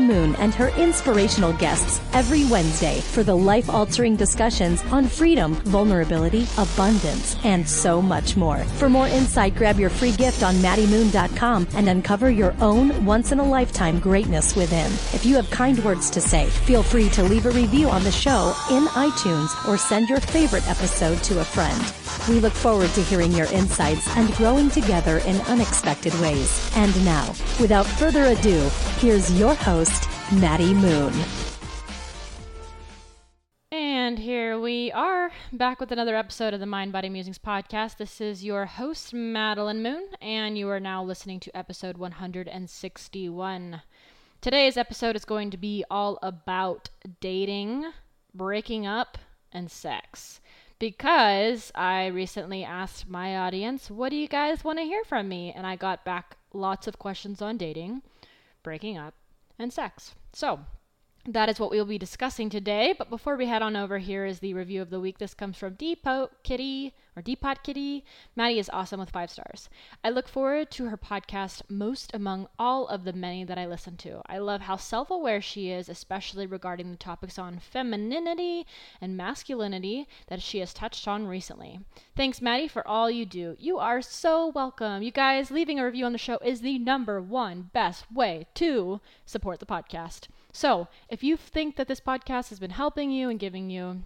Moon and her inspirational guests every Wednesday for the life altering discussions on freedom, vulnerability, abundance, and so much more. For more insight, grab your free gift on MaddieMoon.com and uncover your own once in a lifetime greatness within. If you have kind words to say, feel free to leave a review on the show in iTunes or send your favorite episode to a friend. We look forward to hearing your insights and growing together in unexpected ways. And now, without further ado, here's your host, Maddie Moon. And here we are back with another episode of the Mind Body Musings podcast. This is your host, Madeline Moon, and you are now listening to episode 161. Today's episode is going to be all about dating, breaking up, and sex. Because I recently asked my audience, what do you guys want to hear from me? And I got back lots of questions on dating, breaking up, and sex. So, that is what we'll be discussing today. But before we head on over, here is the review of the week. This comes from Depot Kitty or Depot Kitty. Maddie is awesome with five stars. I look forward to her podcast most among all of the many that I listen to. I love how self aware she is, especially regarding the topics on femininity and masculinity that she has touched on recently. Thanks, Maddie, for all you do. You are so welcome. You guys, leaving a review on the show is the number one best way to support the podcast. So, if you think that this podcast has been helping you and giving you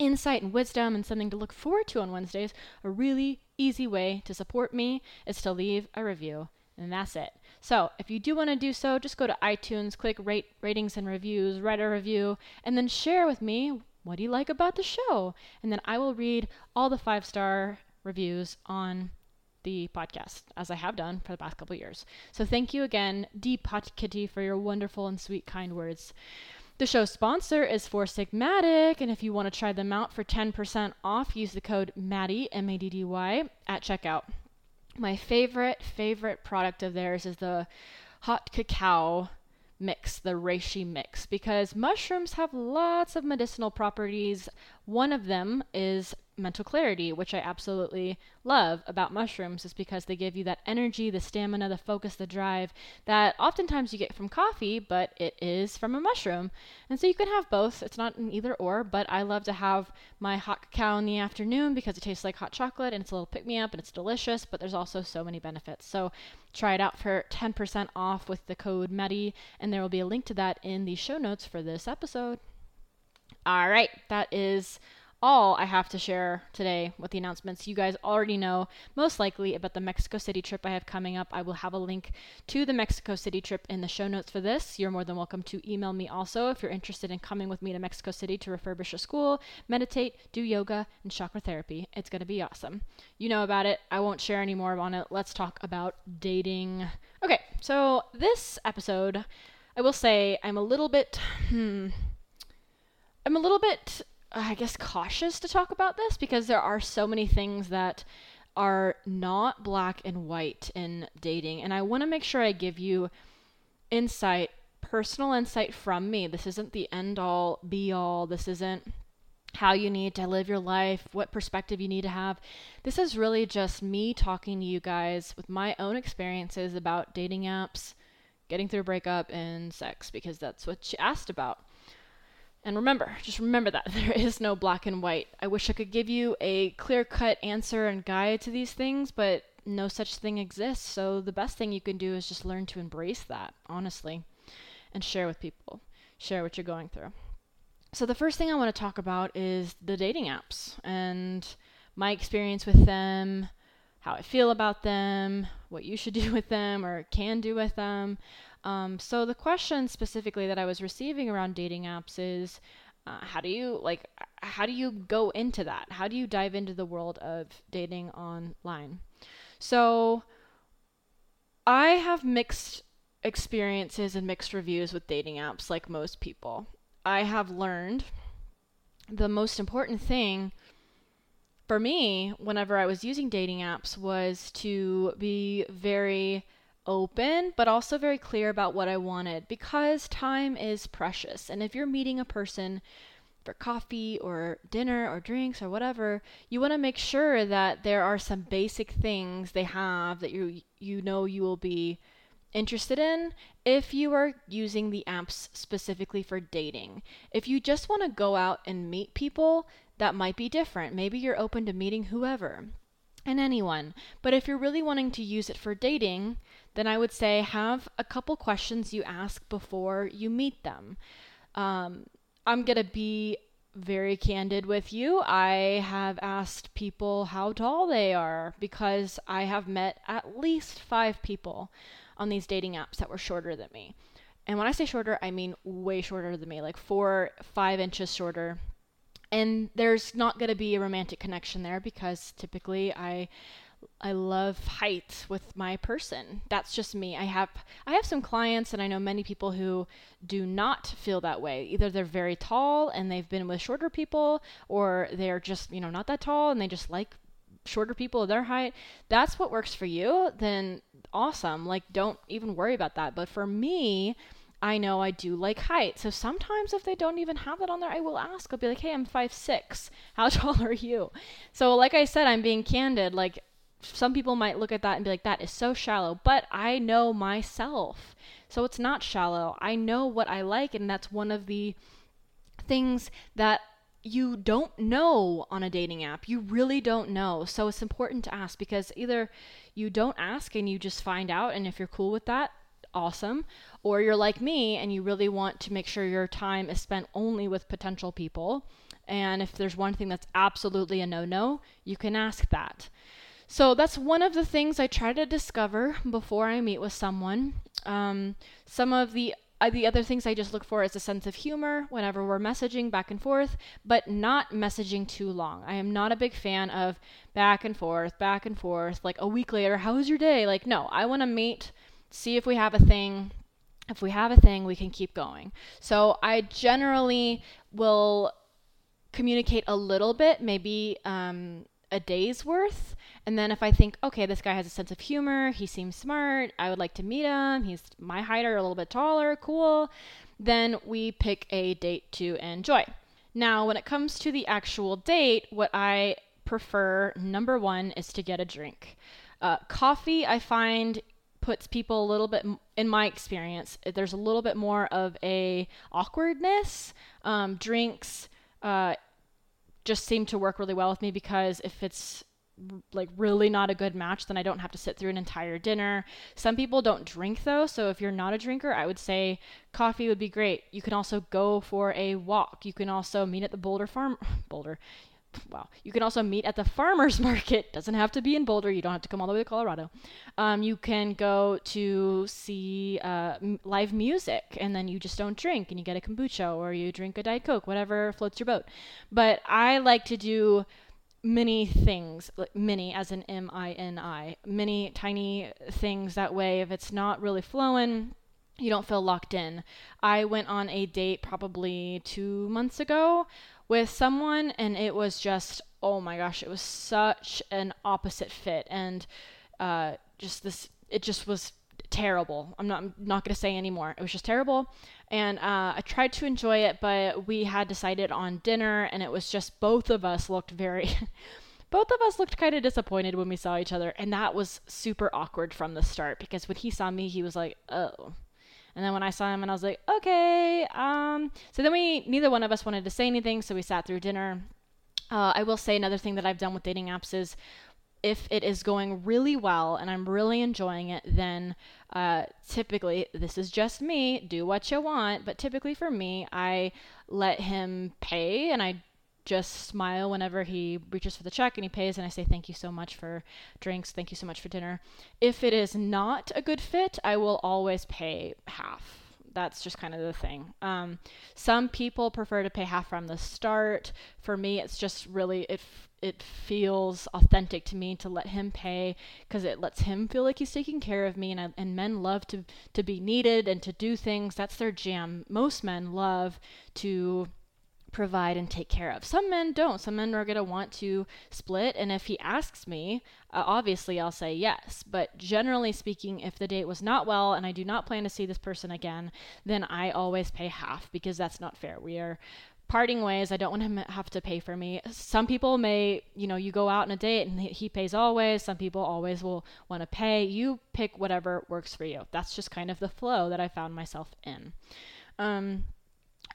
insight and wisdom and something to look forward to on Wednesdays, a really easy way to support me is to leave a review. And that's it. So, if you do want to do so, just go to iTunes, click rate ratings and reviews, write a review, and then share with me what do you like about the show? And then I will read all the five star reviews on the podcast, as I have done for the past couple years. So thank you again, Deep Hot Kitty, for your wonderful and sweet, kind words. The show's sponsor is Four Sigmatic, and if you want to try them out for 10% off, use the code MADDY, M A D D Y, at checkout. My favorite, favorite product of theirs is the hot cacao mix, the reishi mix, because mushrooms have lots of medicinal properties. One of them is mental clarity, which I absolutely love about mushrooms, is because they give you that energy, the stamina, the focus, the drive that oftentimes you get from coffee, but it is from a mushroom. And so you can have both. It's not an either or, but I love to have my hot cacao in the afternoon because it tastes like hot chocolate and it's a little pick me up and it's delicious, but there's also so many benefits. So try it out for 10% off with the code MADDY, and there will be a link to that in the show notes for this episode. All right, that is all I have to share today with the announcements. You guys already know most likely about the Mexico City trip I have coming up. I will have a link to the Mexico City trip in the show notes for this. You're more than welcome to email me also if you're interested in coming with me to Mexico City to refurbish a school, meditate, do yoga, and chakra therapy. It's going to be awesome. You know about it. I won't share any more on it. Let's talk about dating. Okay, so this episode, I will say I'm a little bit, hmm, I'm a little bit Uh, I guess, cautious to talk about this because there are so many things that are not black and white in dating. And I want to make sure I give you insight, personal insight from me. This isn't the end all, be all. This isn't how you need to live your life, what perspective you need to have. This is really just me talking to you guys with my own experiences about dating apps, getting through a breakup, and sex because that's what she asked about. And remember, just remember that there is no black and white. I wish I could give you a clear cut answer and guide to these things, but no such thing exists. So the best thing you can do is just learn to embrace that, honestly, and share with people. Share what you're going through. So the first thing I want to talk about is the dating apps and my experience with them, how I feel about them, what you should do with them or can do with them. Um, so the question specifically that I was receiving around dating apps is, uh, how do you like? How do you go into that? How do you dive into the world of dating online? So I have mixed experiences and mixed reviews with dating apps, like most people. I have learned the most important thing for me whenever I was using dating apps was to be very open, but also very clear about what I wanted because time is precious. And if you're meeting a person for coffee or dinner or drinks or whatever, you want to make sure that there are some basic things they have that you you know you will be interested in if you are using the apps specifically for dating. If you just want to go out and meet people, that might be different. Maybe you're open to meeting whoever and anyone. But if you're really wanting to use it for dating, then I would say have a couple questions you ask before you meet them. Um, I'm going to be very candid with you. I have asked people how tall they are because I have met at least five people on these dating apps that were shorter than me. And when I say shorter, I mean way shorter than me, like four, five inches shorter. And there's not going to be a romantic connection there because typically I I love height with my person. That's just me. I have I have some clients and I know many people who do not feel that way. Either they're very tall and they've been with shorter people or they're just, you know, not that tall and they just like shorter people of their height. That's what works for you. Then awesome. Like don't even worry about that. But for me, I know I do like height. So sometimes if they don't even have that on there, I will ask. I'll be like, "Hey, I'm five six. How tall are you?" So like I said, I'm being candid. Like some people might look at that and be like, that is so shallow, but I know myself. So it's not shallow. I know what I like, and that's one of the things that you don't know on a dating app. You really don't know. So it's important to ask because either you don't ask and you just find out, and if you're cool with that, awesome. Or you're like me and you really want to make sure your time is spent only with potential people. And if there's one thing that's absolutely a no no, you can ask that. So that's one of the things I try to discover before I meet with someone. Um, some of the uh, the other things I just look for is a sense of humor whenever we're messaging back and forth, but not messaging too long. I am not a big fan of back and forth, back and forth, like a week later, how was your day? Like, no, I want to meet, see if we have a thing. If we have a thing, we can keep going. So I generally will communicate a little bit, maybe um, a day's worth. And then if I think, okay, this guy has a sense of humor, he seems smart, I would like to meet him, he's my height or a little bit taller, cool, then we pick a date to enjoy. Now, when it comes to the actual date, what I prefer, number one, is to get a drink. Uh, coffee, I find puts people a little bit in my experience there's a little bit more of a awkwardness um, drinks uh, just seem to work really well with me because if it's like really not a good match, then I don't have to sit through an entire dinner. Some people don't drink though, so if you're not a drinker, I would say coffee would be great. You can also go for a walk. You can also meet at the Boulder Farm Boulder wow. You can also meet at the farmers market. Doesn't have to be in Boulder. You don't have to come all the way to Colorado. Um, you can go to see uh, m- live music, and then you just don't drink, and you get a kombucha or you drink a diet coke, whatever floats your boat. But I like to do many things, like many as in M I N I, many tiny things. That way, if it's not really flowing you don't feel locked in. I went on a date probably two months ago with someone and it was just oh my gosh it was such an opposite fit. And uh, just this it just was terrible. I'm not I'm not going to say anymore. It was just terrible. And uh, i tried to enjoy it but we had decided on dinner and it was just both of us looked very both of us looked kind of disappointed when we saw each other and that was super awkward from the start because when he saw me he was like oh And then when I saw him and I was like, okay. Um, so then we, neither one of us wanted to say anything. So we sat through dinner. Uh, I will say another thing that I've done with dating apps is if it is going really well and I'm really enjoying it, then uh, typically, this is just me, do what you want, but typically for me, I let him pay and I just smile whenever he reaches for the check and he pays and I say thank you so much for drinks, thank you so much for dinner. If it is not a good fit, I will always pay half. That's just kind of the thing. Um, some people prefer to pay half from the start. For me, it's just really it it feels authentic to me to let him pay because it lets him feel like he's taking care of me and I, and men love to to be needed and to do things that's their jam most men love to provide and take care of. Some men don't. Some men are going to want to split. And if he asks me, uh, obviously I'll say yes. But generally speaking, if the date was not well and I do not plan to see this person again, then I always pay half because that's not fair. We are parting ways. I don't want him to have to pay for me. Some people may, you know, you go out on a date and he pays always. Some people always will want to pay. You pick whatever works for you. That's just kind of the flow that I found myself in. Um,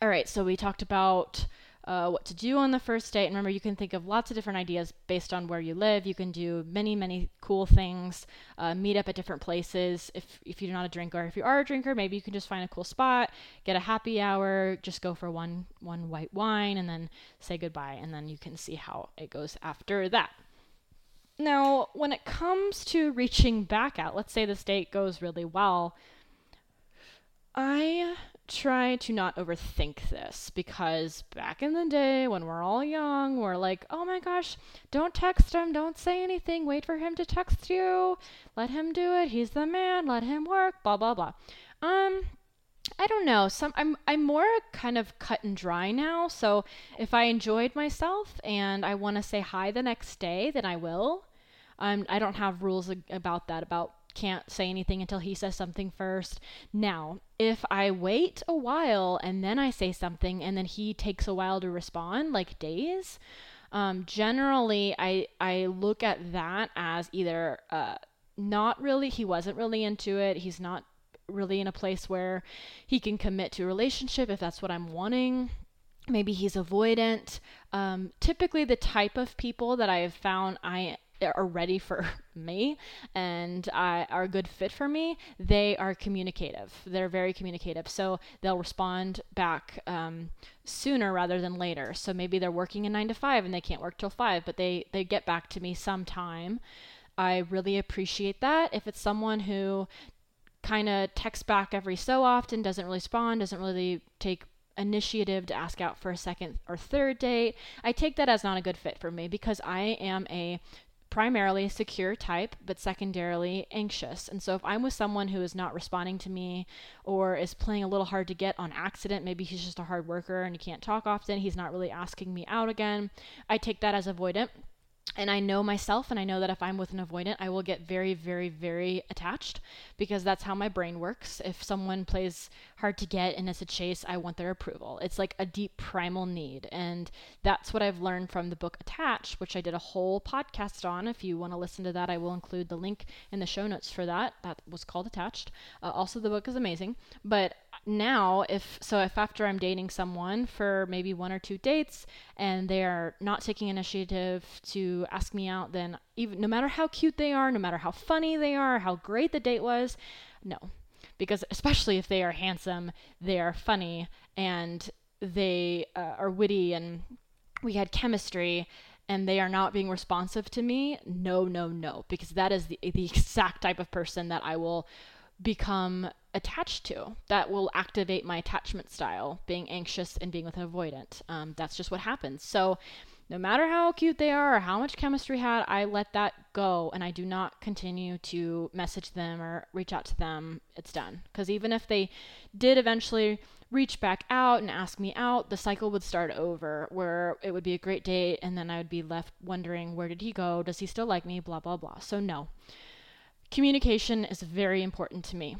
all right, so we talked about uh, what to do on the first date. And remember, you can think of lots of different ideas based on where you live. You can do many, many cool things. Uh, meet up at different places. If if you're not a drinker, if you are a drinker, maybe you can just find a cool spot, get a happy hour, just go for one one white wine, and then say goodbye. And then you can see how it goes after that. Now, when it comes to reaching back out, let's say this date goes really well. I try to not overthink this because back in the day when we're all young, we're like, oh my gosh, don't text him, don't say anything, wait for him to text you, let him do it, he's the man, let him work, blah blah blah. Um, I don't know. Some I'm I'm more kind of cut and dry now. So if I enjoyed myself and I want to say hi the next day, then I will. Um, I don't have rules about that about can't say anything until he says something first. Now, if I wait a while and then I say something and then he takes a while to respond, like days, um, generally I I look at that as either uh, not really he wasn't really into it. He's not really in a place where he can commit to a relationship if that's what I'm wanting. Maybe he's avoidant. Um, typically, the type of people that I have found I are ready for me and uh, are a good fit for me, they are communicative. They're very communicative. So they'll respond back um, sooner rather than later. So maybe they're working a nine to five and they can't work till five, but they, they get back to me sometime. I really appreciate that. If it's someone who kind of texts back every so often, doesn't really respond, doesn't really take initiative to ask out for a second or third date, I take that as not a good fit for me because I am a primarily secure type, but secondarily anxious. And so if I'm with someone who is not responding to me or is playing a little hard to get on accident, maybe he's just a hard worker and he can't talk often, he's not really asking me out again, I take that as avoidant and I know myself, and I know that if I'm with an avoidant, I will get very, very, very attached because that's how my brain works. If someone plays hard to get and it's a chase, I want their approval. It's like a deep primal need. And that's what I've learned from the book Attached, which I did a whole podcast on. If you want to listen to that, I will include the link in the show notes for that. That was called Attached. Uh, also, the book is amazing. But now if so if after i'm dating someone for maybe one or two dates and they are not taking initiative to ask me out then even no matter how cute they are no matter how funny they are how great the date was no. Because especially if they are handsome they are funny and they uh, are witty and we had chemistry and they are not being responsive to me no no no. Because that is the, the exact type of person that i will become attached to that will activate my attachment style being anxious and being with an avoidant. Um, that's just what happens. So no matter how cute they are or how much chemistry had i let that go and i do not continue to message them or reach out to them. It's done. Because even if they did eventually reach back out and ask me out the cycle would start over where it would be a great date and then i would be left wondering where did he go? Does he still like me? Blah blah blah. So no communication is very important to me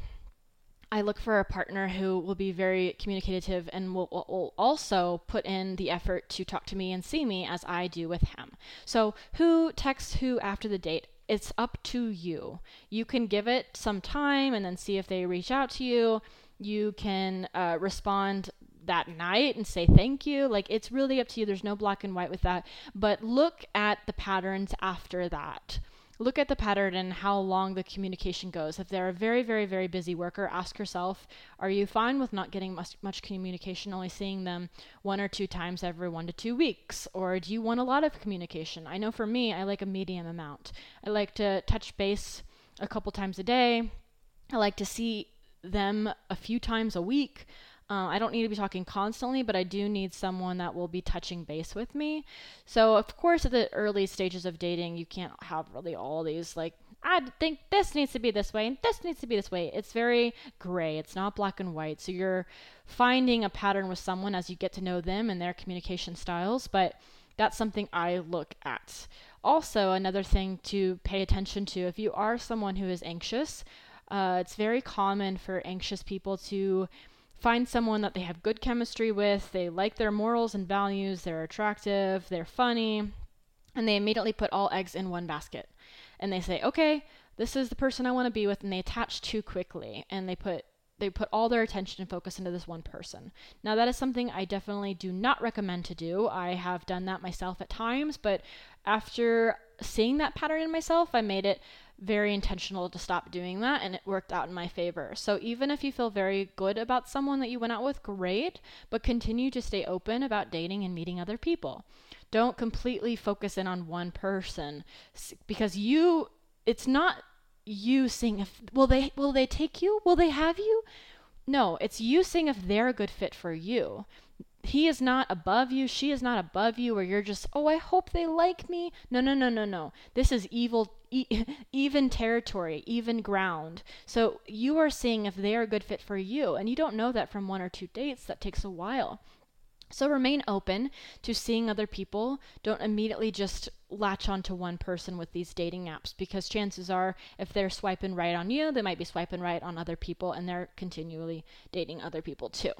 I look for a partner who will be very communicative and will, will, also put in the effort to talk to me and see me as I do with him. So, who texts who after the date? It's up to you. You can give it some time and then see if they reach out to you. You can uh, respond that night and say thank you. Like it's really up to you. There's no black and white with that. But look at the patterns after that. Look at the pattern and how long the communication goes. If they're a very, very, very busy worker, ask yourself Are you fine with not getting much, much communication, only seeing them one or two times every one to two weeks? Or do you want a lot of communication? I know for me, I like a medium amount. I like to touch base a couple times a day. I like to see them a few times a week. Uh, I don't need to be talking constantly, but I do need someone that will be touching base with me. So, of course, at the early stages of dating, you can't have really all these like, I think this needs to be this way and this needs to be this way. It's very gray, it's not black and white. So, you're finding a pattern with someone as you get to know them and their communication styles, but that's something I look at. Also, another thing to pay attention to if you are someone who is anxious, uh, it's very common for anxious people to find someone that they have good chemistry with, they like their morals and values, they're attractive, they're funny, and they immediately put all eggs in one basket. And they say, okay, this is the person I want to be with, and they attach too quickly, and they put they put all their attention and focus into this one person. Now, that is something I definitely do not recommend to do. I have done that myself at times, but after seeing that pattern in myself, I made it very intentional to stop doing that and it worked out in my favor. So even if you feel very good about someone that you went out with, great, but continue to stay open about dating and meeting other people. Don't completely focus in on one person because you it's not you seeing if will they will they take you? Will they have you? No, it's you seeing if they're a good fit for you he is not above you she is not above you where you're just oh i hope they like me no no no no no this is evil even territory even ground so you are seeing if they are a good fit for you and you don't know that from one or two dates that takes a while so remain open to seeing other people. Don't immediately just latch onto one person with these dating apps because chances are if they're swiping right on you, they might be swiping right on other people and they're continually dating other people too.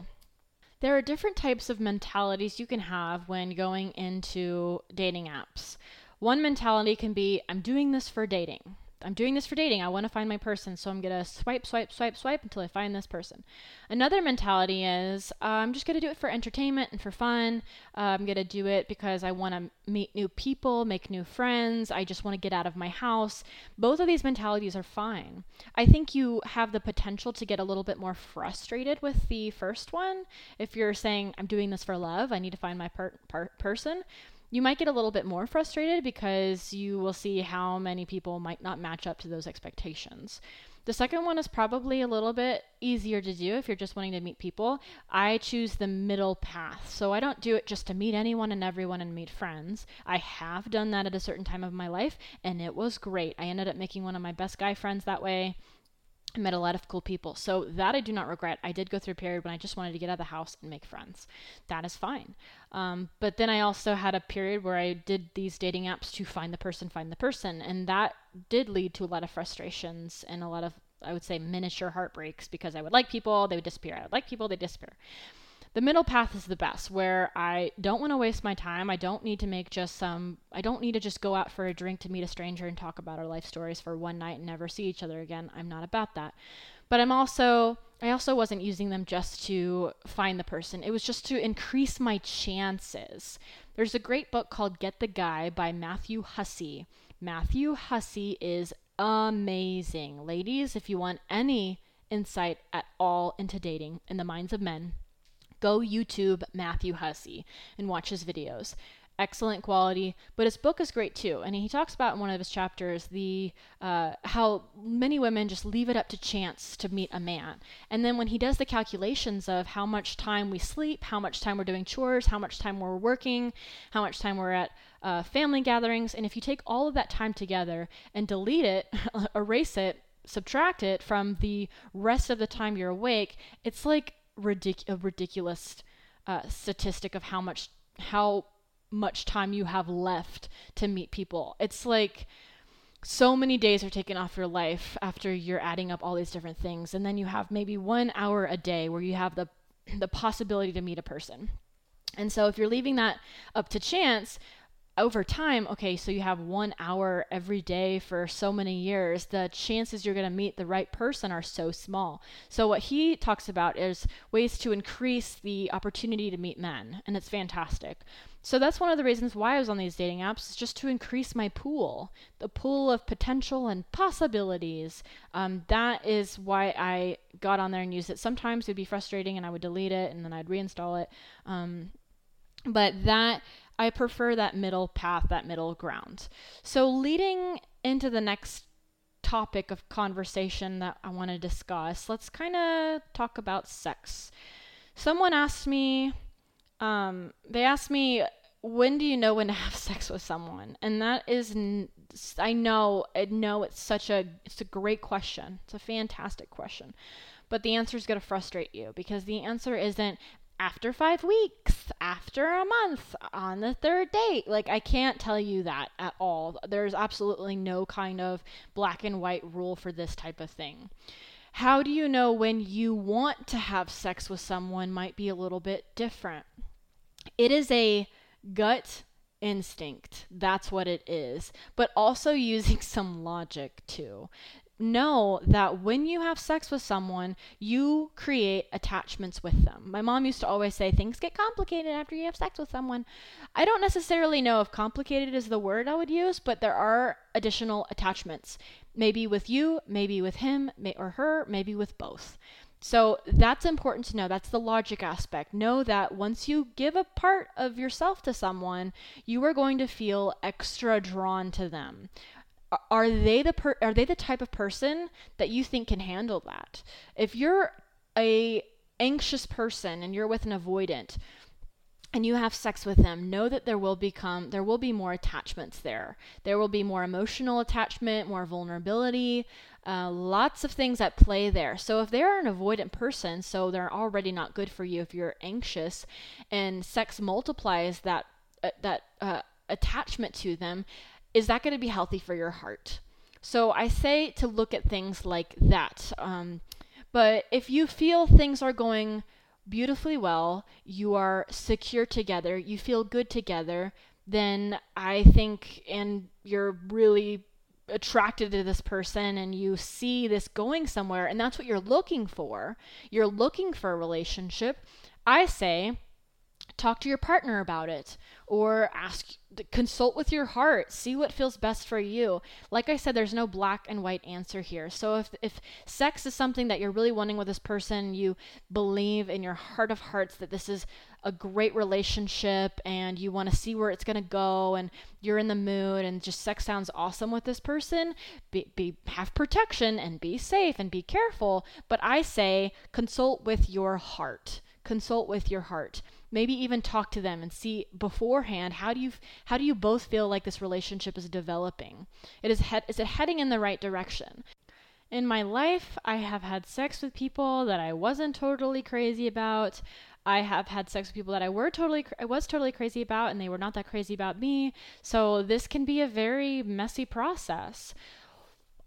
There are different types of mentalities you can have when going into dating apps. One mentality can be I'm doing this for dating. I'm doing this for dating. I want to find my person, so I'm going to swipe, swipe, swipe, swipe until I find this person. Another mentality is uh, I'm just going to do it for entertainment and for fun. Uh, I'm going to do it because I want to meet new people, make new friends. I just want to get out of my house. Both of these mentalities are fine. I think you have the potential to get a little bit more frustrated with the first one. If you're saying, I'm doing this for love, I need to find my per- per- person you might get a little bit more frustrated because you will see how many people might not match up to those expectations. The second one is probably a little bit easier to do if you're just wanting to meet people. I choose the middle path. So I don't do it just to meet anyone and everyone and meet friends. I have done that at a certain time of my life and it was great. I ended up making one of my best guy friends that way. I met a lot of cool people. So that I do not regret. I did go through a period when I just wanted to get out of the house and make friends. That is fine. Um, but then I also had a period where I did these dating apps to find the person, find the person. And that did lead to a lot of frustrations and a lot of, I would say, miniature heartbreaks because I would like people, they would disappear. I would like people, they disappear. The middle path is the best, where I don't want to waste my time. I don't need to make just some, I don't need to just go out for a drink to meet a stranger and talk about our life stories for one night and never see each other again. I'm not about that. But I'm also, I also wasn't using them just to find the person, it was just to increase my chances. There's a great book called Get the Guy by Matthew Hussey. Matthew Hussey is amazing. Ladies, if you want any insight at all into dating in the minds of men, go YouTube Matthew Hussey and watch his videos. Excellent quality, but his book is great too. And he talks about in one of his chapters the uh, how many women just leave it up to chance to meet a man. And then when he does the calculations of how much time we sleep, how much time we're doing chores, how much time we're working, how much time we're at uh, family gatherings, and if you take all of that time together and delete it, erase it, subtract it from the rest of the time you're awake, it's like ridic- a ridiculous uh, statistic of how much how much time you have left to meet people. It's like so many days are taken off your life after you're adding up all these different things and then you have maybe 1 hour a day where you have the the possibility to meet a person. And so if you're leaving that up to chance, over time, okay, so you have one hour every day for so many years, the chances you're going to meet the right person are so small. So, what he talks about is ways to increase the opportunity to meet men, and it's fantastic. So, that's one of the reasons why I was on these dating apps, is just to increase my pool, the pool of potential and possibilities. Um, that is why I got on there and used it. Sometimes it would be frustrating and I would delete it and then I'd reinstall it. Um, but that I prefer that middle path, that middle ground. So, leading into the next topic of conversation that I want to discuss, let's kind of talk about sex. Someone asked me, um, they asked me, when do you know when to have sex with someone? And that is, I know, I know it's such a, it's a great question. It's a fantastic question. But the answer is going to frustrate you because the answer isn't after five weeks, after a month, on the third date. Like, I can't tell you that at all. There's absolutely no kind of black and white rule for this type of thing. How do you know when you want to have sex with someone might be a little bit different? It is a gut instinct. That's what it is. But also using some logic too know that when you have sex with someone, you create attachments with them. My mom used to always say things get complicated after you have sex with someone. I don't necessarily know if complicated is the word I would use, but there are additional attachments. Maybe with you, maybe with him may, or her, maybe with both. So that's important to know. That's the logic aspect. Know that once you give a part of yourself to someone, you are going to feel extra drawn to them are they the per- are they the type of person that you think can handle that? If you're a anxious person and you're with an avoidant and you have sex with them, know that there will become there will be more attachments there. There will be more emotional attachment, more vulnerability, uh, lots of things at play there. So if they're an avoidant person, so they're already not good for you if you're anxious, and sex multiplies that uh, that uh, attachment to them, is that going to be healthy for your heart? So I say to look at things like that. Um, but if you feel things are going beautifully well, you are secure together, you feel good together, then I think, and you're really attracted to this person and you see this going somewhere, and that's what you're looking for, you're looking for a relationship, I say, talk to your partner about it or ask consult with your heart see what feels best for you. Like i said there's no black and white answer here. So if if sex is something that you're really wanting with this person you believe in your heart of hearts that this is a great relationship and you want to see where it's going to go and you're in the mood and just sex sounds awesome with this person be, be have protection and be safe and be careful. But i say consult with your heart. Consult with your heart maybe even talk to them and see beforehand how do you how do you both feel like this relationship is developing it is he- is it heading in the right direction in my life i have had sex with people that i wasn't totally crazy about I have had sex with people that I were totally I was totally crazy about and they were not that crazy about me. So this can be a very messy process.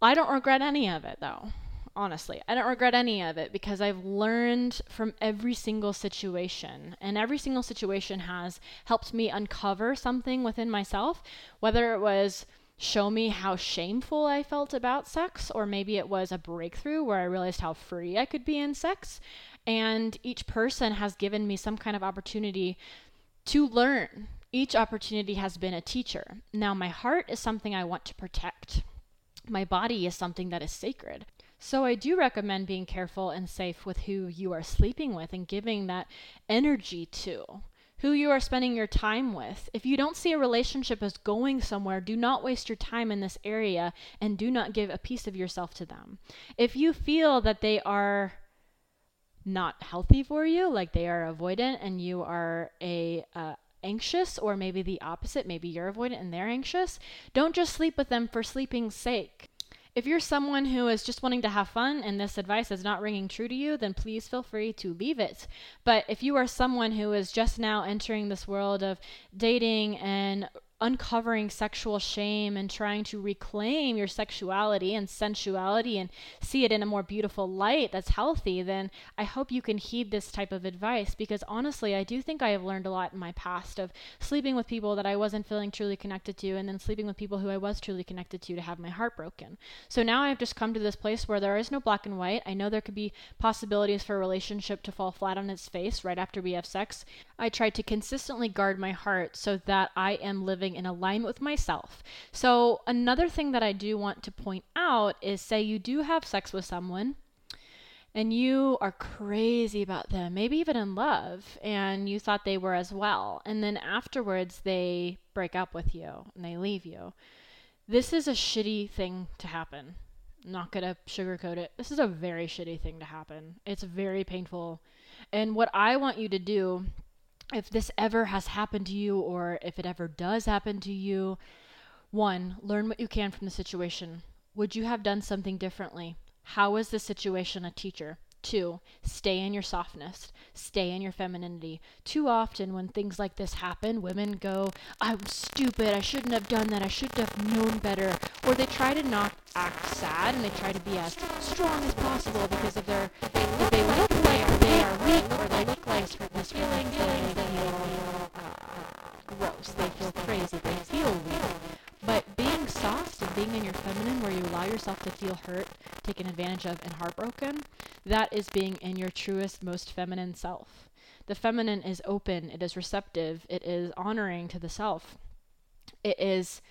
I don't regret any of it though honestly. I don't regret any of it because I've learned from every single situation. And every single situation has helped me uncover something within myself, whether it was show me how shameful I felt about sex, or maybe it was a breakthrough where I realized how free I could be in sex. And each person has given me some kind of opportunity to learn. Each opportunity has been a teacher. Now, my heart is something I want to protect. My body is something that is sacred. So I do recommend being careful and safe with who you are sleeping with and giving that energy to. Who you are spending your time with. If you don't see a relationship as going somewhere, do not waste your time in this area and do not give a piece of yourself to them. If you feel that they are not healthy for you, like they are avoidant and you are a uh, anxious or maybe the opposite, maybe you're avoidant and they're anxious, don't just sleep with them for sleeping's sake. If you're someone who is just wanting to have fun and this advice is not ringing true to you, then please feel free to leave it. But if you are someone who is just now entering this world of dating and uncovering sexual shame and trying to reclaim your sexuality and sensuality and see it in a more beautiful light that's healthy, then I hope you can heed this type of advice because honestly, I do think I have learned a lot in my past of sleeping with people that I wasn't feeling truly connected to and then sleeping with people who I was truly connected to to have my heart broken. So now I've just come to this place where there is no black and white. I know there could be possibilities for a relationship to fall flat on its face right after we have sex. I try to consistently guard my heart so that I am living in alignment with myself. So, another thing that I do want to point out is say you do have sex with someone and you are crazy about them, maybe even in love, and you thought they were as well. And then afterwards, they break up with you and they leave you. This is a shitty thing to happen. I'm not gonna sugarcoat it. This is a very shitty thing to happen. It's very painful. And what I want you to do if this ever has happened to you or if it ever does happen to you, one, learn what you can from the situation. Would you have done something differently? How is the situation a teacher? Two, stay in your softness, stay in your femininity. Too often, when things like this happen, women go, I'm stupid, I shouldn't have done that, I should have known better. Or they try to not act sad and they try to be as strong as possible because if they're if they they are weak or they look like this feeling, they feel uh, gross, they feel crazy, they feel weak. But being soft and being in your feminine where you allow yourself to feel hurt, taken advantage of, and heartbroken, that is being in your truest, most feminine self. The feminine is open, it is receptive, it is honoring to the self. It is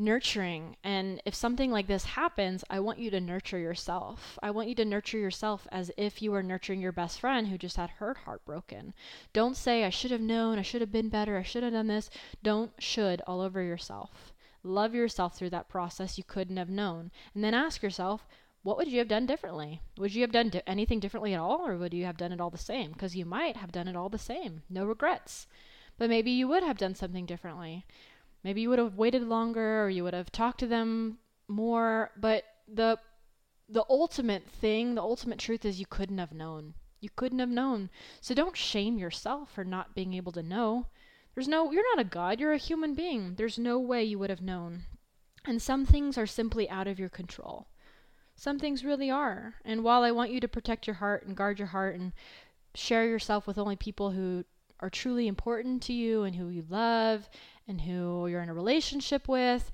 nurturing. And if something like this happens, I want you to nurture yourself. I want you to nurture yourself as if you were nurturing your best friend who just had her heart broken. Don't say, I should have known, I should have been better, I should have done this. Don't should all over yourself. Love yourself through that process you couldn't have known. And then ask yourself, what would you have done differently? Would you have done di- anything differently at all, or would you have done it all the same? Because you might have done it all the same. No regrets. But maybe you would have done something differently. Maybe you would have waited longer, or you would have talked to them more. But the the ultimate thing, the ultimate truth is you couldn't have known. You couldn't have known. So don't shame yourself for not being able to know. There's no, you're not a god, you're a human being. There's no way you would have known. And some things are simply out of your control. Some things really are. And while I want you to protect your heart and guard your heart and share yourself with only people who are truly important to you and who you love and who you're in a relationship with,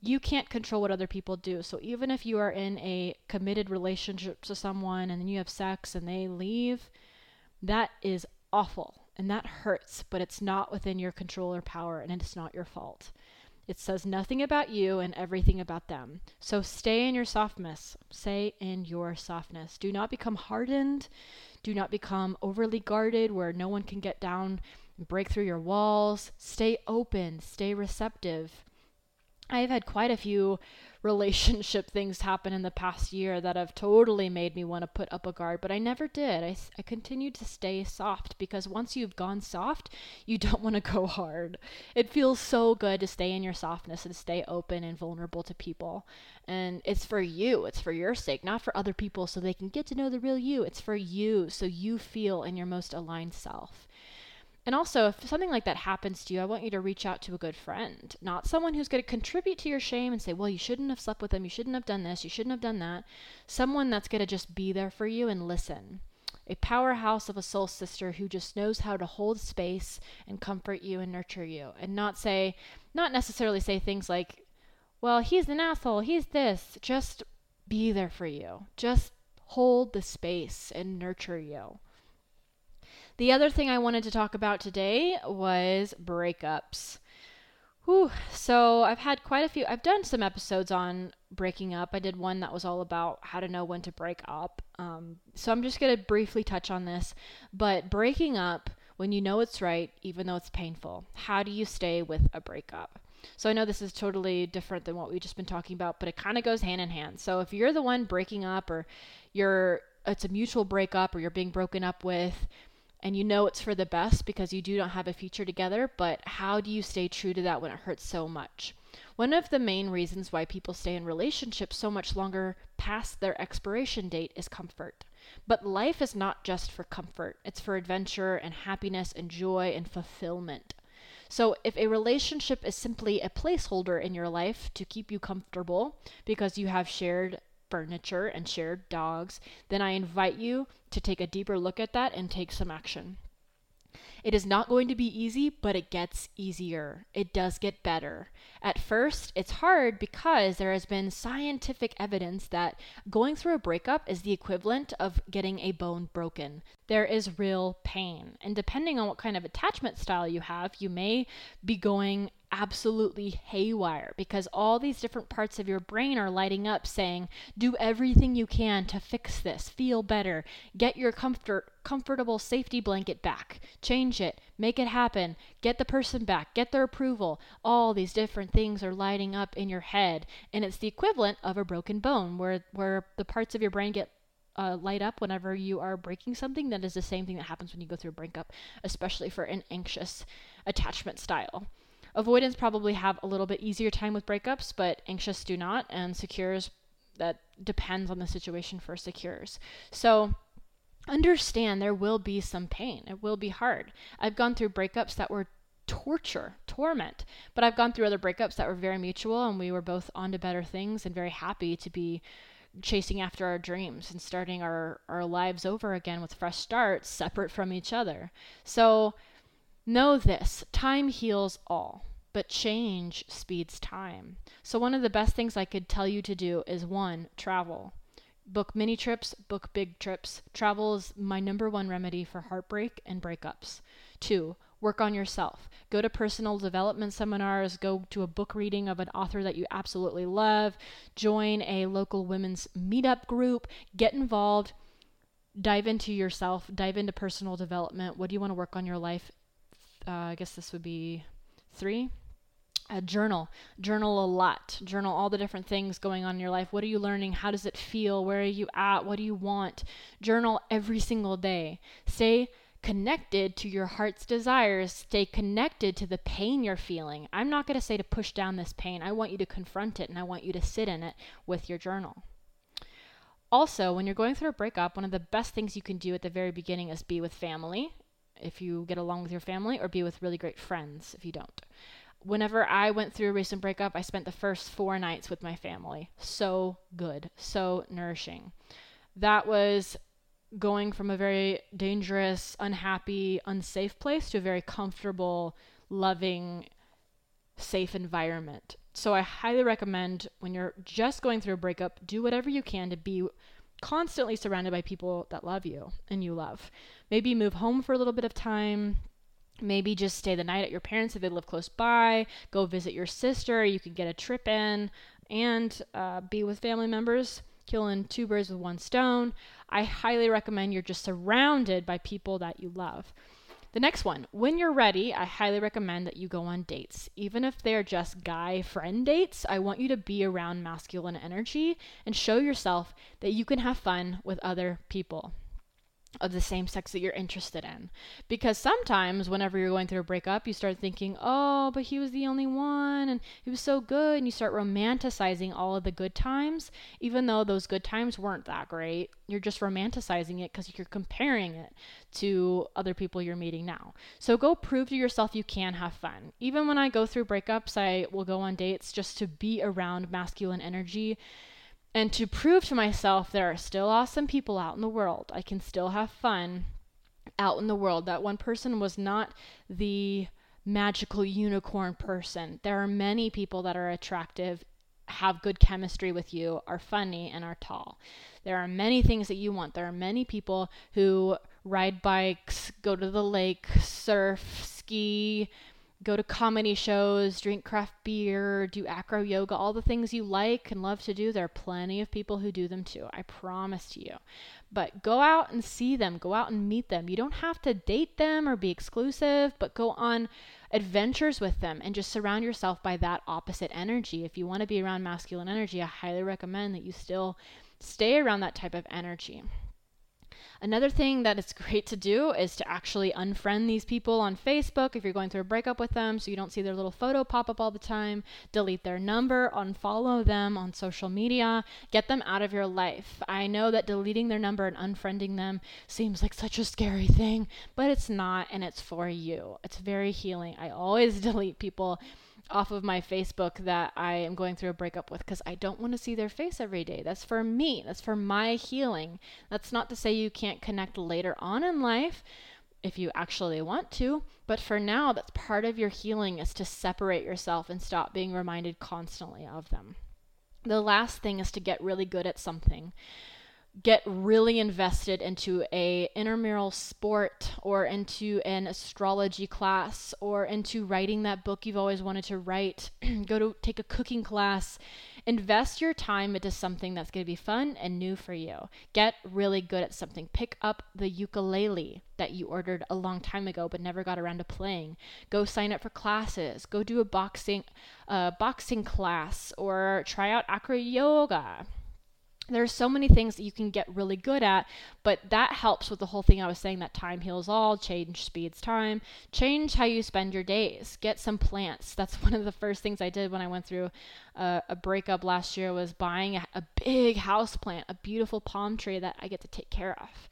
you can't control what other people do. So even if you are in a committed relationship to someone and then you have sex and they leave, that is awful and that hurts, but it's not within your control or power, and it's not your fault. It says nothing about you and everything about them. So stay in your softness. Stay in your softness. Do not become hardened. Do not become overly guarded where no one can get down break through your walls. Stay open. Stay receptive. I've had quite a few relationship things happen in the past year that have totally made me want to put up a guard, but I never did. I, I continued to stay soft because once you've gone soft, you don't want to go hard. It feels so good to stay in your softness and stay open and vulnerable to people. And it's for you, it's for your sake, not for other people so they can get to know the real you. It's for you so you feel in your most aligned self. And also, if something like that happens to you, I want you to reach out to a good friend, not someone who's going to contribute to your shame and say, well, you shouldn't have slept with them, you shouldn't have done this, you shouldn't have done that. Someone that's going to just be there for you and listen. A powerhouse of a soul sister who just knows how to hold space and comfort you and nurture you and not say, not necessarily say things like, well, he's an asshole, he's this. Just be there for you. Just hold the space and nurture you. The other thing I wanted to talk about today was breakups. Whew. So I've had quite a few. I've done some episodes on breaking up. I did one that was all about how to know when to break up. Um, so I'm just going to briefly touch on this. But breaking up when you know it's right, even though it's painful, how do you stay with a breakup? So I know this is totally different than what we've just been talking about, but it kind of goes hand in hand. So if you're the one breaking up or you're it's a mutual breakup or you're being broken up with, and you know it's for the best because you do not have a future together, but how do you stay true to that when it hurts so much? One of the main reasons why people stay in relationships so much longer past their expiration date is comfort. But life is not just for comfort, it's for adventure and happiness and joy and fulfillment. So, if a relationship is simply a placeholder in your life to keep you comfortable because you have shared furniture and shared dogs, then I invite you to take a deeper look at that and take some action. It is not going to be easy, but it gets easier. It does get better. At first, it's hard because there has been scientific evidence that going through a breakup is the equivalent of getting a bone broken. There is real pain. And depending on what kind of attachment style you have, you may be going absolutely haywire because all these different parts of your brain are lighting up saying, do everything you can to fix this, feel better, get your comfort comfortable safety blanket back, change it, make it happen, get the person back, get their approval. All these different things are lighting up in your head, and it's the equivalent of a broken bone where where the parts of your brain get uh, light up whenever you are breaking something. That is the same thing that happens when you go through a breakup, especially for an anxious attachment style. Avoidance probably have a little bit easier time with breakups, but anxious do not, and secures that depends on the situation for secures. So understand there will be some pain. It will be hard. I've gone through breakups that were torture, torment, but I've gone through other breakups that were very mutual and we were both on to better things and very happy to be chasing after our dreams and starting our, our lives over again with fresh starts separate from each other. So Know this time heals all, but change speeds time. So, one of the best things I could tell you to do is one, travel. Book mini trips, book big trips. Travel is my number one remedy for heartbreak and breakups. Two, work on yourself. Go to personal development seminars, go to a book reading of an author that you absolutely love, join a local women's meetup group, get involved, dive into yourself, dive into personal development. What do you want to work on your life? Uh, I guess this would be three. A journal. Journal a lot. Journal all the different things going on in your life. What are you learning? How does it feel? Where are you at? What do you want? Journal every single day. Stay connected to your heart's desires. Stay connected to the pain you're feeling. I'm not going to say to push down this pain. I want you to confront it and I want you to sit in it with your journal. Also, when you're going through a breakup, one of the best things you can do at the very beginning is be with family if you get along with your family, or be with really great friends if you don't. Whenever I went through a recent breakup, I spent the first four nights with my family. So good, so nourishing. That was going from a very dangerous, unhappy, unsafe place to a very comfortable, loving, safe environment. So I highly recommend when you're just going through a breakup, do whatever you can to be constantly surrounded by people that love you and you love. Maybe move home for a little bit of time. Maybe just stay the night at your parents if they live close by. Go visit your sister. You can get a trip in and uh, be with family members, killing two birds with one stone. I highly recommend you're just surrounded by people that you love. The next one, when you're ready, I highly recommend that you go on dates. Even if they're just guy friend dates, I want you to be around masculine energy and show yourself that you can have fun with other people of the same sex that you're interested in. Because sometimes, whenever you're going through a breakup, you start thinking, oh, but he was the only one and he was so good. And you start romanticizing all of the good times, even though those good times weren't that great. You're just romanticizing it because you're comparing it to other people you're meeting now. So go prove to yourself you can have fun. Even when I go through breakups, I will go on dates just to be around masculine energy and to prove to myself there are still awesome people out in the world. I can still have fun out in the world. That one person was not the magical unicorn person. There are many people that are attractive, have good chemistry with you, are funny, and are tall. There are many things that you want. There are many people who ride bikes, go to the lake, surf, ski, go to comedy shows, drink craft beer, do acro yoga, all the things you like and love to do. There are plenty of people who do them too. I promise to you. But go out and see them, go out and meet them. You don't have to date them or be exclusive, but go on adventures with them and just surround yourself by that opposite energy. If you want to be around masculine energy, I highly recommend that you still stay around that type of energy. Another thing that it's great to do is to actually unfriend these people on Facebook if you're going through a breakup with them so you don't see their little photo pop up all the time. Delete their number, unfollow them on social media, get them out of your life. I know that deleting their number and unfriending them seems like such a scary thing, but it's not and it's for you. It's very healing. I always delete people off of my Facebook that I am going through a breakup with because I don't want to see their face every day. That's for me, that's for my healing. That's not to say you can't connect later on in life if you actually want to, but for now, that's part of your healing is to separate yourself and stop being reminded constantly of them. The last thing is to get really good at something get really invested into a intramural sport or into an astrology class or into writing that book you've always wanted to write go to take a cooking class invest your time into something that's going to be fun and new for you. Get really good at something. Pick up the ukulele that you ordered a long time ago but never got around to playing. Go sign up for classes. Go do a boxing uh, boxing class or try out acro yoga there's so many things that you can get really good at, but that helps with the whole thing I was saying that time heals all, change speeds time, change how you spend your days, get some plants. That's one of the first things I did when I went through a, a breakup last year was buying a, a big house plant, a beautiful palm tree that I get to take care of.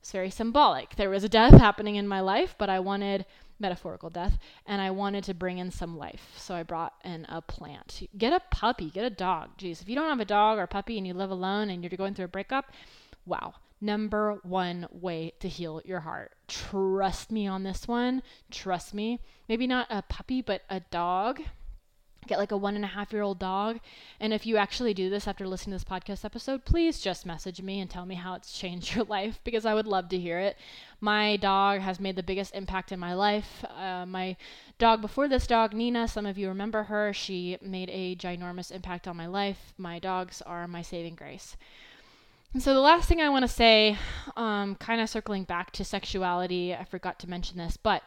It's very symbolic. There was a death happening in my life, but I wanted metaphorical death, and I wanted to bring in some life. So I brought in a plant. Get a puppy, get a dog. Jeez, if you don't have a dog or a puppy and you live alone and you're going through a breakup, wow. Number one way to heal your heart. Trust me on this one. Trust me. Maybe not a puppy, but a dog get like a one and a half year old dog. And if you actually do this after listening to this podcast episode, please just message me and tell me how it's changed your life because I would love to hear it. My dog has made the biggest impact in my life. Uh, my dog before this dog, Nina, some of you remember her, she made a ginormous impact on my life. My dogs are my saving grace. And so the last thing I want to say, um, kind of circling back to sexuality, I forgot to mention this, but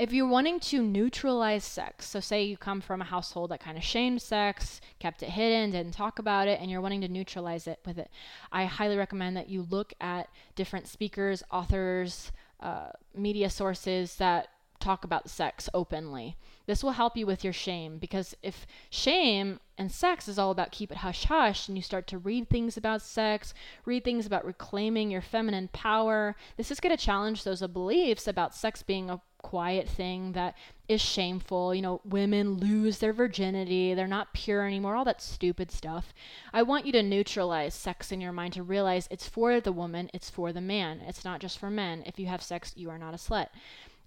if you're wanting to neutralize sex, so say you come from a household that kind of shamed sex, kept it hidden, didn't talk about it, and you're wanting to neutralize it with it, I highly recommend that you look at different speakers, authors, uh, media sources that talk about sex openly. This will help you with your shame because if shame and sex is all about keep it hush hush and you start to read things about sex, read things about reclaiming your feminine power, this is going to challenge those beliefs about sex being a quiet thing that is shameful. You know, women lose their virginity, they're not pure anymore, all that stupid stuff. I want you to neutralize sex in your mind to realize it's for the woman, it's for the man. It's not just for men. If you have sex, you are not a slut.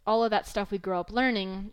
All of that stuff we grow up learning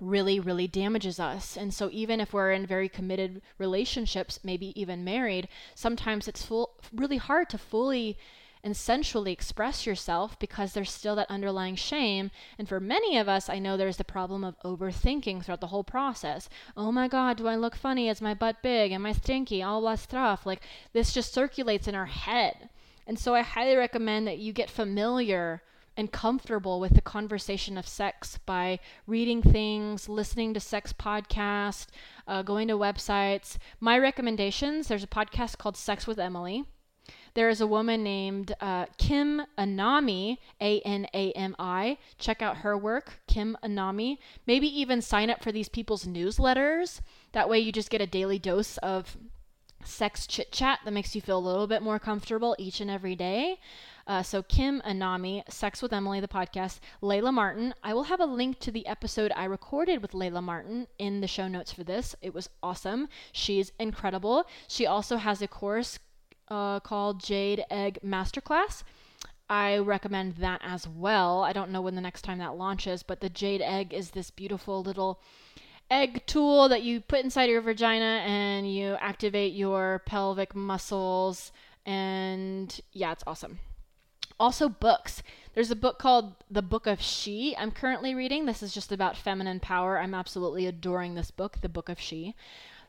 really, really damages us. And so, even if we're in very committed relationships, maybe even married, sometimes it's full, really hard to fully and sensually express yourself because there's still that underlying shame. And for many of us, I know there's the problem of overthinking throughout the whole process. Oh my God, do I look funny? Is my butt big? Am I stinky? All that stuff. Like this just circulates in our head. And so I highly recommend that you get familiar and comfortable with the conversation of sex by reading things, listening to sex podcasts, uh, going to websites. My recommendations there's a podcast called Sex with Emily there is a woman named uh, Kim Anami, A N A M I. Check out her work, Kim Anami. Maybe even sign up for these people's newsletters. That way, you just get a daily dose of sex chit chat that makes you feel a little bit more comfortable each and every day. Uh, so, Kim Anami, Sex with Emily, the podcast, Layla Martin. I will have a link to the episode I recorded with Layla Martin in the show notes for this. It was awesome. She's incredible. She also has a course uh, called Jade Egg Masterclass. I recommend that as well. I don't know when the next time that launches, but the Jade Egg is this beautiful little egg tool that you put inside your vagina and you activate your pelvic muscles. And yeah, it's awesome. Also, books. There's a book called The Book of She I'm currently reading. This is just about feminine power. I'm absolutely adoring this book, The Book of She.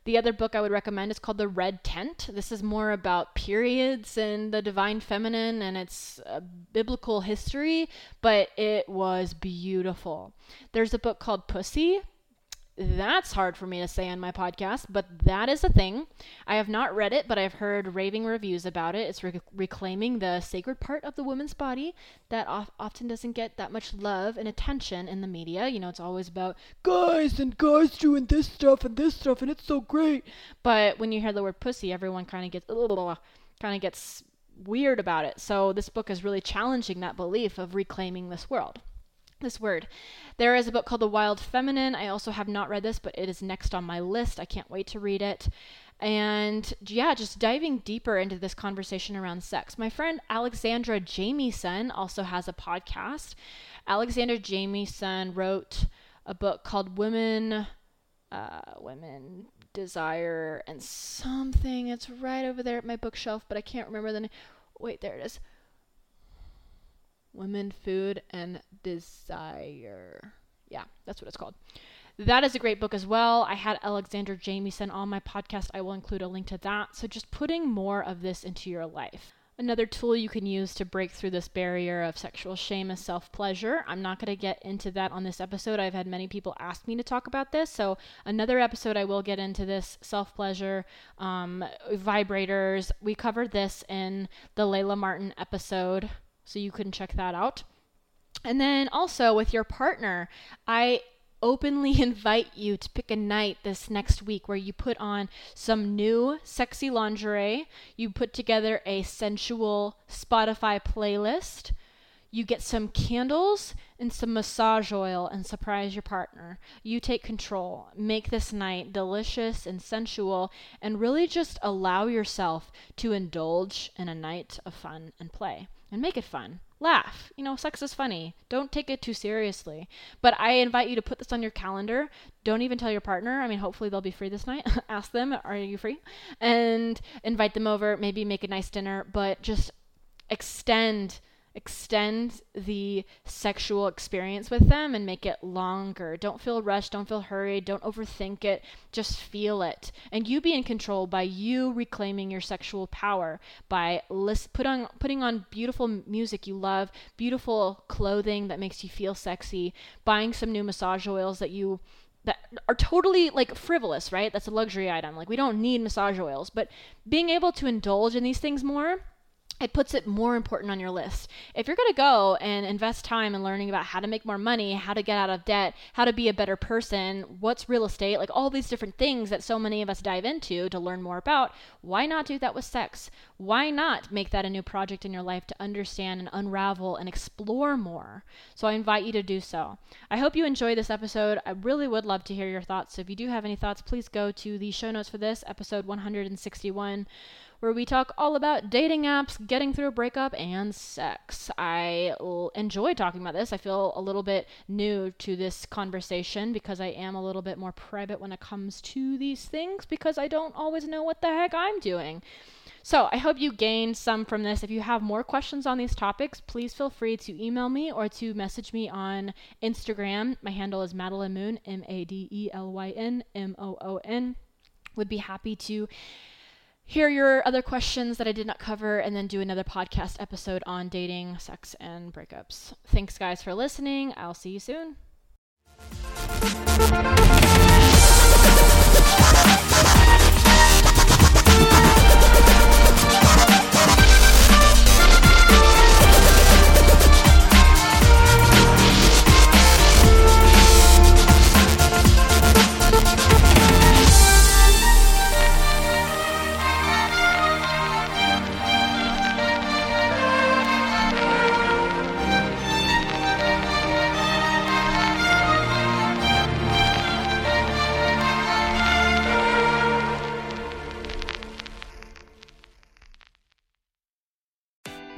The other book I would recommend is called The Red Tent. This is more about periods and the divine feminine and its uh, biblical history, but it was beautiful. There's a book called Pussy. That's hard for me to say on my podcast, but that is a thing. I have not read it, but I've heard raving reviews about it. It's re- reclaiming the sacred part of the woman's body that of- often doesn't get that much love and attention in the media. You know, it's always about guys and guys doing this stuff and this stuff, and it's so great. But when you hear the word pussy, everyone kind of gets kind of gets weird about it. So this book is really challenging that belief of reclaiming this world this word. There is a book called The Wild Feminine. I also have not read this, but it is next on my list. I can't wait to read it. And yeah, just diving deeper into this conversation around sex. My friend Alexandra Jamieson also has a podcast. Alexandra Jamieson wrote a book called Women, uh, Women Desire and something. It's right over there at my bookshelf, but I can't remember the name. Wait, there it is. Women, Food, and Desire. Yeah, that's what it's called. That is a great book as well. I had Alexandra Jamieson on my podcast. I will include a link to that. So, just putting more of this into your life. Another tool you can use to break through this barrier of sexual shame is self pleasure. I'm not going to get into that on this episode. I've had many people ask me to talk about this. So, another episode, I will get into this self pleasure, um, vibrators. We covered this in the Layla Martin episode so you can check that out. And then also with your partner, I openly invite you to pick a night this next week where you put on some new sexy lingerie, you put together a sensual Spotify playlist, you get some candles and some massage oil and surprise your partner. You take control. Make this night delicious and sensual and really just allow yourself to indulge in a night of fun and play and make it fun. Laugh. You know, sex is funny. Don't take it too seriously. But I invite you to put this on your calendar. Don't even tell your partner. I mean, hopefully they'll be free this night. Ask them, are you free? And invite them over. Maybe make a nice dinner, but just extend extend the sexual experience with them and make it longer. Don't feel rushed, don't feel hurried, don't overthink it, just feel it. And you be in control by you reclaiming your sexual power by list, put on putting on beautiful music you love, beautiful clothing that makes you feel sexy, buying some new massage oils that you that are totally like frivolous, right? That's a luxury item. Like we don't need massage oils, but being able to indulge in these things more it puts it more important on your list. If you're going to go and invest time in learning about how to make more money, how to get out of debt, how to be a better person, what's real estate, like all these different things that so many of us dive into to learn more about, why not do that with sex? Why not make that a new project in your life to understand and unravel and explore more? So I invite you to do so. I hope you enjoyed this episode. I really would love to hear your thoughts. So if you do have any thoughts, please go to the show notes for this, episode 161 where we talk all about dating apps, getting through a breakup, and sex. I l- enjoy talking about this. I feel a little bit new to this conversation because I am a little bit more private when it comes to these things because I don't always know what the heck I'm doing. So I hope you gained some from this. If you have more questions on these topics, please feel free to email me or to message me on Instagram. My handle is Madelyn Moon, M A D E L Y N M O O N. Would be happy to hear your other questions that I did not cover, and then do another podcast episode on dating, sex, and breakups. Thanks, guys, for listening. I'll see you soon.